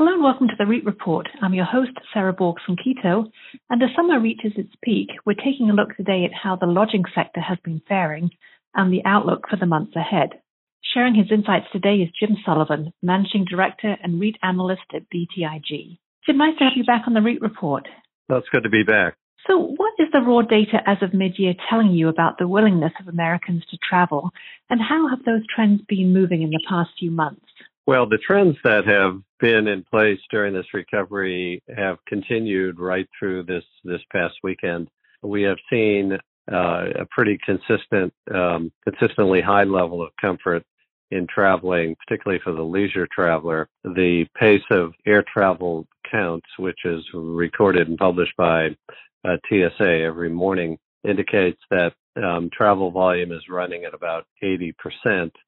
Hello and welcome to the REIT Report. I'm your host, Sarah Borchersen-Keto. And as summer reaches its peak, we're taking a look today at how the lodging sector has been faring and the outlook for the months ahead. Sharing his insights today is Jim Sullivan, Managing Director and REIT Analyst at BTIG. Jim, nice to have you back on the REIT Report. That's good to be back. So, what is the raw data as of mid year telling you about the willingness of Americans to travel, and how have those trends been moving in the past few months? Well, the trends that have been in place during this recovery have continued right through this this past weekend. We have seen uh, a pretty consistent, um, consistently high level of comfort in traveling, particularly for the leisure traveler. The pace of air travel counts, which is recorded and published by uh, TSA every morning, indicates that um, travel volume is running at about 80%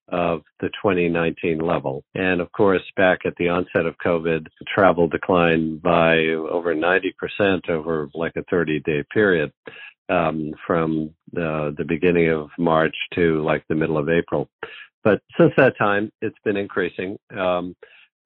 of the 2019 level. And of course, back at the onset of COVID, travel declined by over 90% over like a 30 day period. Um, from the, the beginning of March to like the middle of April. But since that time, it's been increasing. Um,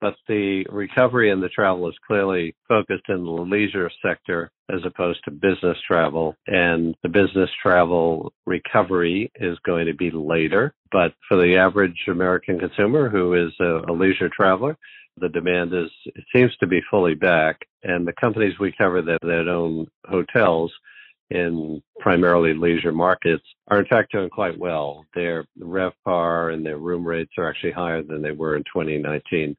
but the recovery in the travel is clearly focused in the leisure sector as opposed to business travel. And the business travel recovery is going to be later. But for the average American consumer who is a, a leisure traveler, the demand is it seems to be fully back. And the companies we cover that, that own hotels in primarily leisure markets are in fact doing quite well. Their RevPAR and their room rates are actually higher than they were in 2019.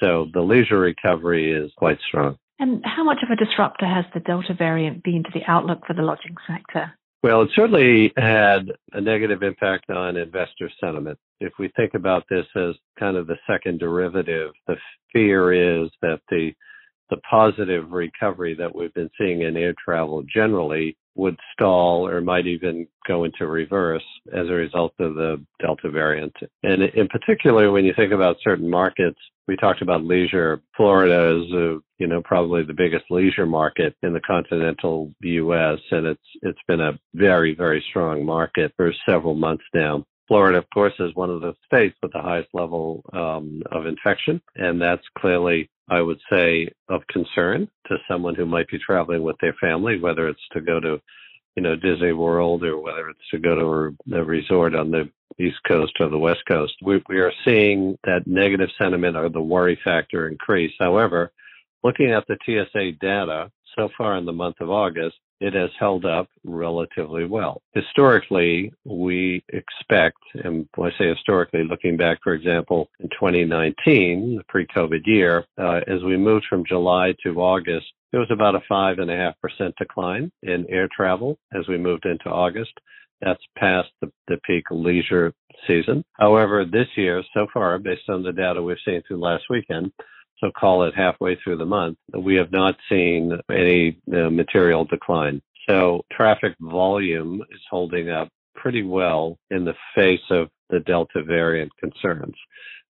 So the leisure recovery is quite strong. And how much of a disruptor has the Delta variant been to the outlook for the lodging sector? Well, it certainly had a negative impact on investor sentiment. If we think about this as kind of the second derivative, the fear is that the the positive recovery that we've been seeing in air travel generally would stall or might even go into reverse as a result of the Delta variant. And in particular, when you think about certain markets, we talked about leisure. Florida is, a, you know, probably the biggest leisure market in the continental U.S., and it's it's been a very very strong market for several months now. Florida, of course, is one of the states with the highest level um, of infection, and that's clearly, I would say, of concern to someone who might be traveling with their family, whether it's to go to, you know, Disney World or whether it's to go to a resort on the East Coast or the West Coast. We, we are seeing that negative sentiment or the worry factor increase. However, looking at the TSA data so far in the month of August, it has held up relatively well. Historically, we expect, and when I say historically, looking back, for example, in 2019, the pre-COVID year, uh, as we moved from July to August, there was about a five and a half percent decline in air travel as we moved into August. That's past the, the peak leisure season. However, this year, so far, based on the data we've seen through last weekend, so call it halfway through the month, we have not seen any uh, material decline. So traffic volume is holding up pretty well in the face of the Delta variant concerns.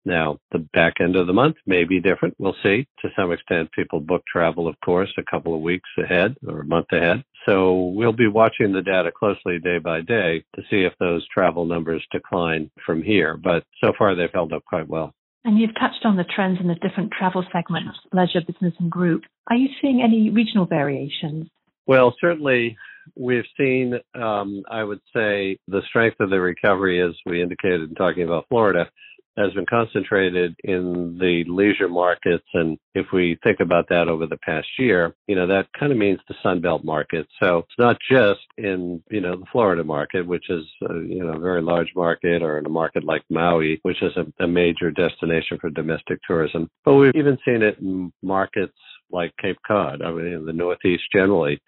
Now, the back end of the month may be different. We'll see. To some extent, people book travel, of course, a couple of weeks ahead or a month ahead. So we'll be watching the data closely day by day to see if those travel numbers decline from here. But so far, they've held up quite well. And you've touched on the trends in the different travel segments, leisure, business, and group. Are you seeing any regional variations? Well, certainly we've seen, um, I would say, the strength of the recovery, as we indicated in talking about Florida, has been concentrated in the leisure markets. And if we think about that over the past year, you know, that kind of means the Sunbelt market. So it's not just in, you know, the Florida market, which is, a, you know, a very large market, or in a market like Maui, which is a, a major destination for domestic tourism. But we've even seen it in markets like Cape Cod, I mean, in the Northeast generally,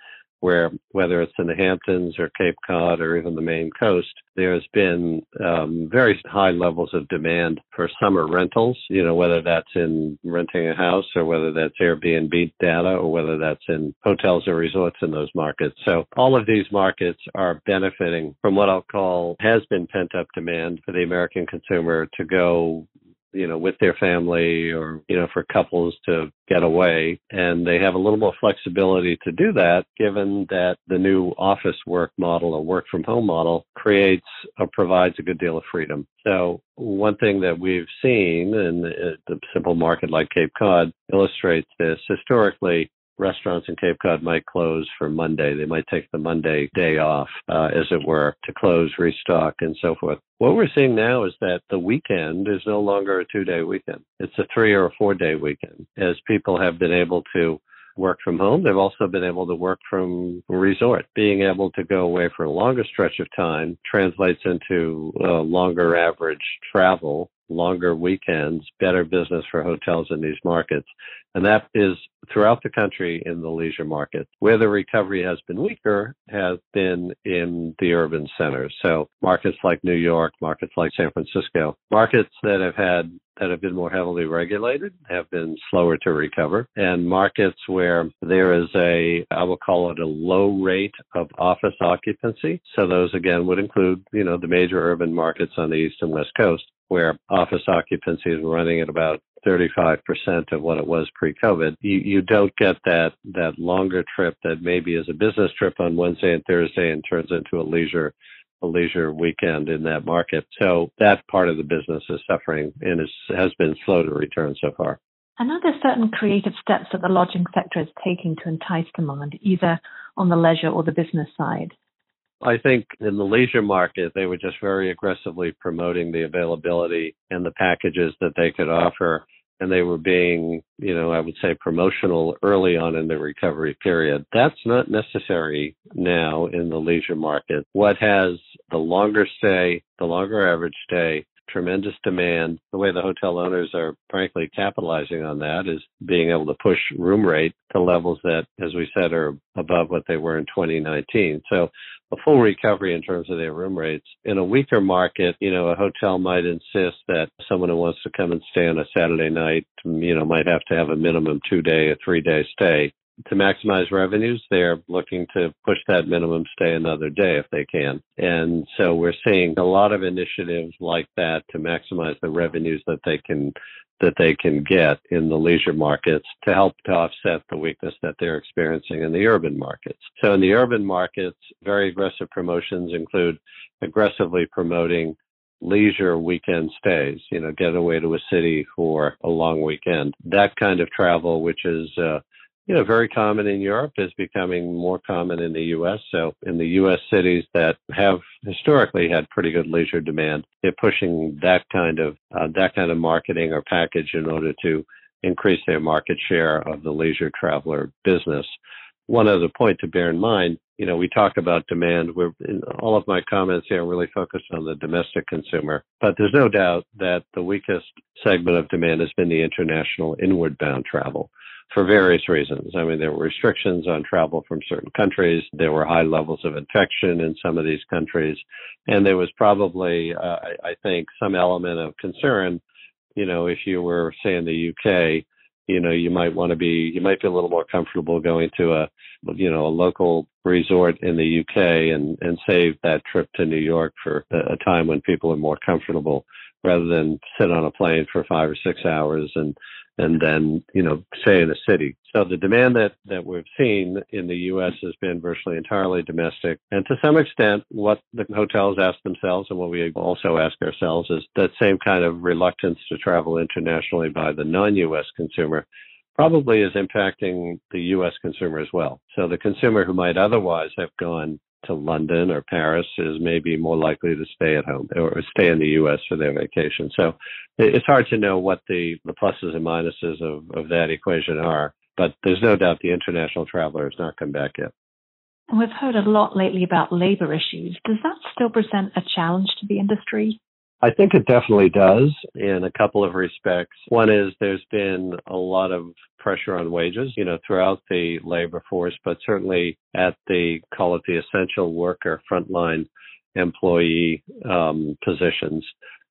where whether it's in the Hamptons or Cape Cod or even the Maine coast, there's been um, very high levels of demand for summer rentals, you know, whether that's in renting a house or whether that's Airbnb data or whether that's in hotels or resorts in those markets. So all of these markets are benefiting from what I'll call has been pent up demand for the American consumer to go you know, with their family or, you know, for couples to get away. And they have a little more flexibility to do that given that the new office work model or work from home model creates or provides a good deal of freedom. So one thing that we've seen in uh, the simple market like Cape Cod illustrates this. Historically, restaurants in Cape Cod might close for Monday. They might take the Monday day off, uh, as it were, to close, restock, and so forth. What we're seeing now is that the weekend is no longer a two day weekend. It's a three or a four day weekend as people have been able to work from home. They've also been able to work from resort. Being able to go away for a longer stretch of time translates into uh, longer average travel longer weekends, better business for hotels in these markets. And that is throughout the country in the leisure market. Where the recovery has been weaker has been in the urban centers. So markets like New York, markets like San Francisco, markets that have had that have been more heavily regulated have been slower to recover and markets where there is a I will call it a low rate of office occupancy. So those again would include, you know, the major urban markets on the east and west coast where office occupancy is running at about 35% of what it was pre-COVID. You, you don't get that, that longer trip that maybe is a business trip on Wednesday and Thursday and turns into a leisure, a leisure weekend in that market. So that part of the business is suffering and is, has been slow to return so far. Are there certain creative steps that the lodging sector is taking to entice demand, either on the leisure or the business side? I think in the leisure market, they were just very aggressively promoting the availability and the packages that they could offer. And they were being, you know, I would say promotional early on in the recovery period. That's not necessary now in the leisure market. What has the longer stay, the longer average stay, tremendous demand. The way the hotel owners are frankly capitalizing on that is being able to push room rate to levels that, as we said, are above what they were in 2019. So a full recovery in terms of their room rates. In a weaker market, you know, a hotel might insist that someone who wants to come and stay on a Saturday night, you know, might have to have a minimum two day or three day stay to maximize revenues, they're looking to push that minimum stay another day if they can. And so we're seeing a lot of initiatives like that to maximize the revenues that they can that they can get in the leisure markets to help to offset the weakness that they're experiencing in the urban markets. So in the urban markets, very aggressive promotions include aggressively promoting leisure weekend stays, you know, get away to a city for a long weekend. That kind of travel, which is uh, you know, very common in Europe is becoming more common in the U.S. So in the U.S. cities that have historically had pretty good leisure demand, they're pushing that kind of uh, that kind of marketing or package in order to increase their market share of the leisure traveler business. One other point to bear in mind, you know, we talk about demand. We're in all of my comments here really focused on the domestic consumer, but there's no doubt that the weakest segment of demand has been the international inward bound travel for various reasons. I mean, there were restrictions on travel from certain countries. There were high levels of infection in some of these countries. And there was probably, uh, I think, some element of concern. You know, if you were, say, in the UK, you know, you might want to be, you might be a little more comfortable going to a, you know, a local resort in the UK and, and save that trip to New York for a time when people are more comfortable rather than sit on a plane for five or six hours and and then you know stay in a city. So the demand that that we've seen in the U.S. has been virtually entirely domestic, and to some extent, what the hotels ask themselves and what we also ask ourselves is that same kind of reluctance to travel internationally by the non-U.S. consumer probably is impacting the U.S. consumer as well. So the consumer who might otherwise have gone to London or Paris is maybe more likely to stay at home or stay in the U.S. for their vacation. So it's hard to know what the, the pluses and minuses of, of that equation are, but there's no doubt the international traveler has not come back yet. And we've heard a lot lately about labor issues. Does that still present a challenge to the industry? I think it definitely does in a couple of respects. One is there's been a lot of pressure on wages, you know, throughout the labor force, but certainly at the call it the essential worker frontline employee um, positions.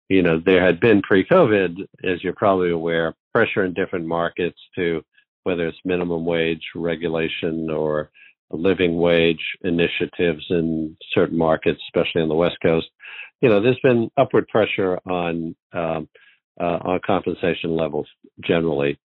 You know, there had been pre-COVID, as you're probably aware, pressure in different markets to whether it's minimum wage regulation or living wage initiatives in certain markets, especially on the West Coast, you know, there's been upward pressure on um, uh, on compensation levels generally.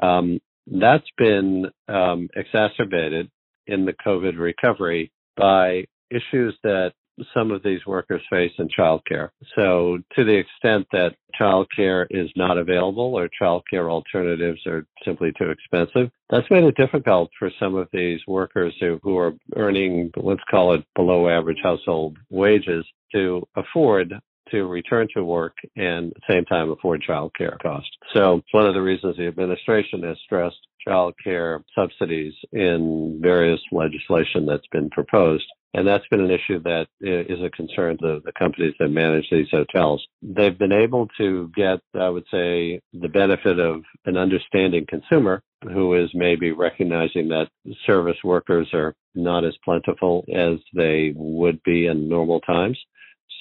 Um, that's been um, exacerbated in the COVID recovery by issues that some of these workers face in childcare. So, to the extent that childcare is not available or childcare alternatives are simply too expensive, that's made it difficult for some of these workers who, who are earning, let's call it below average household wages, to afford to return to work and at the same time afford child care costs. So one of the reasons the administration has stressed child care subsidies in various legislation that's been proposed. And that's been an issue that is a concern to the companies that manage these hotels. They've been able to get, I would say, the benefit of an understanding consumer who is maybe recognizing that service workers are not as plentiful as they would be in normal times.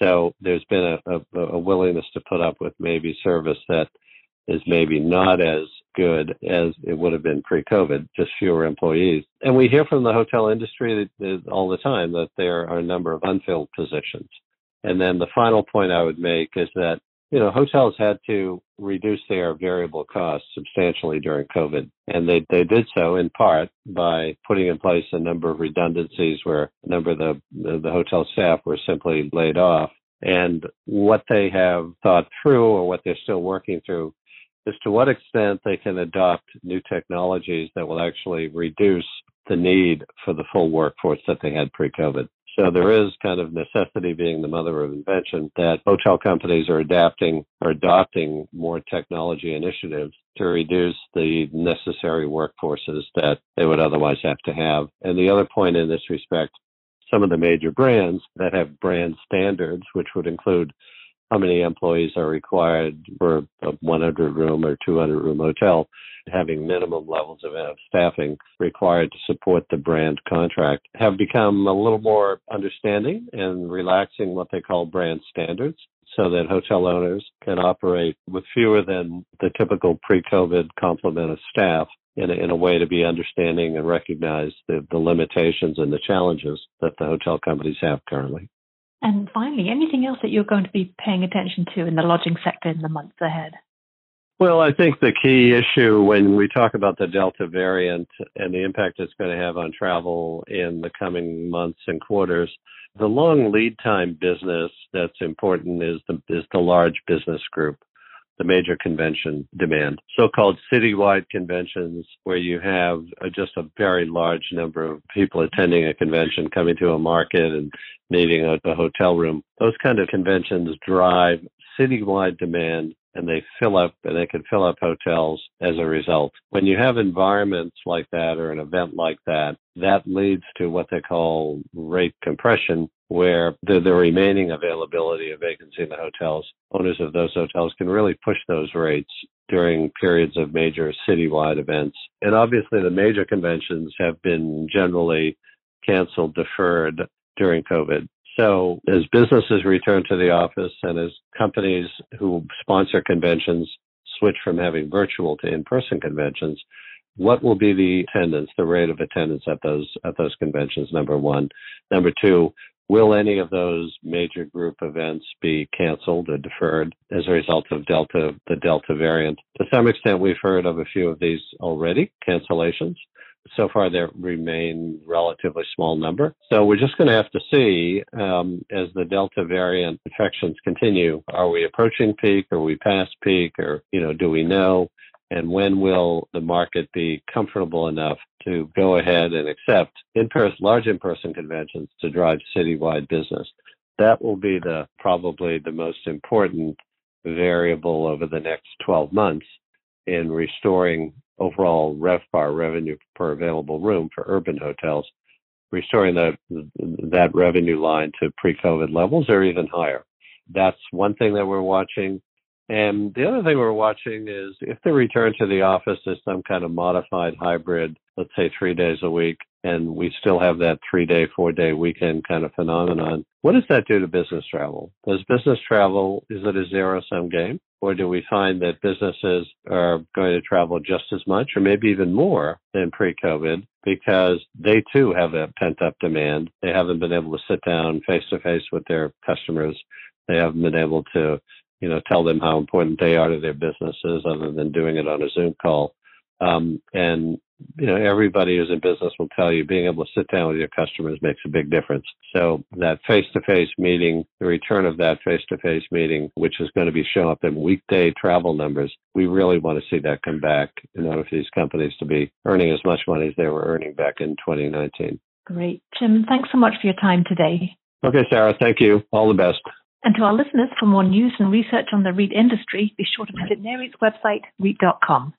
So there's been a, a, a willingness to put up with maybe service that is maybe not as good as it would have been pre-COVID, just fewer employees. And we hear from the hotel industry all the time that there are a number of unfilled positions. And then the final point I would make is that you know, hotels had to reduce their variable costs substantially during COVID. And they, they did so in part by putting in place a number of redundancies where a number of the, the, the hotel staff were simply laid off. And what they have thought through or what they're still working through is to what extent they can adopt new technologies that will actually reduce the need for the full workforce that they had pre-COVID. So there is kind of necessity being the mother of invention that hotel companies are adapting or adopting more technology initiatives to reduce the necessary workforces that they would otherwise have to have. And the other point in this respect, some of the major brands that have brand standards, which would include how many employees are required for a 100 room or 200 room hotel, having minimum levels of staffing required to support the brand contract, have become a little more understanding and relaxing what they call brand standards so that hotel owners can operate with fewer than the typical pre-COVID complement of staff in a, in a way to be understanding and recognize the, the limitations and the challenges that the hotel companies have currently. And finally, anything else that you're going to be paying attention to in the lodging sector in the months ahead? Well, I think the key issue when we talk about the Delta variant and the impact it's going to have on travel in the coming months and quarters, the long lead time business that's important is the is the large business group the major convention demand. So-called citywide conventions where you have uh, just a very large number of people attending a convention, coming to a market and needing a, a hotel room. Those kind of conventions drive citywide demand and they fill up and they can fill up hotels as a result. When you have environments like that or an event like that, that leads to what they call rate compression, where the, the remaining availability of vacancy in the hotels, owners of those hotels can really push those rates during periods of major citywide events. And obviously, the major conventions have been generally canceled, deferred during COVID. So, as businesses return to the office and as companies who sponsor conventions switch from having virtual to in-person conventions, what will be the attendance, the rate of attendance at those at those conventions? Number one. Number two, Will any of those major group events be canceled or deferred as a result of Delta, the Delta variant? To some extent, we've heard of a few of these already, cancellations. So far, there remain relatively small number. So we're just going to have to see um, as the Delta variant infections continue. Are we approaching peak? Are we past peak? Or you know, do we know? And when will the market be comfortable enough to go ahead and accept in-person, large in-person conventions to drive citywide business. That will be the probably the most important variable over the next 12 months in restoring overall RevPAR revenue per available room for urban hotels, restoring that that revenue line to pre-COVID levels or even higher. That's one thing that we're watching. And the other thing we're watching is if the return to the office is some kind of modified hybrid, let's say three days a week, and we still have that three day, four day weekend kind of phenomenon, what does that do to business travel? Does business travel, is it a zero sum game? Or do we find that businesses are going to travel just as much or maybe even more than pre COVID because they too have a pent up demand? They haven't been able to sit down face to face with their customers. They haven't been able to you know, tell them how important they are to their businesses other than doing it on a Zoom call. Um, and you know, everybody who's in business will tell you being able to sit down with your customers makes a big difference. So that face-to-face meeting, the return of that face-to-face meeting, which is going to be showing up in weekday travel numbers, we really want to see that come back in order for these companies to be earning as much money as they were earning back in 2019. Great. Jim, thanks so much for your time today. Okay, Sarah, thank you. All the best. And to our listeners, for more news and research on the REIT industry, be sure to visit NAREIT's website, REIT.com.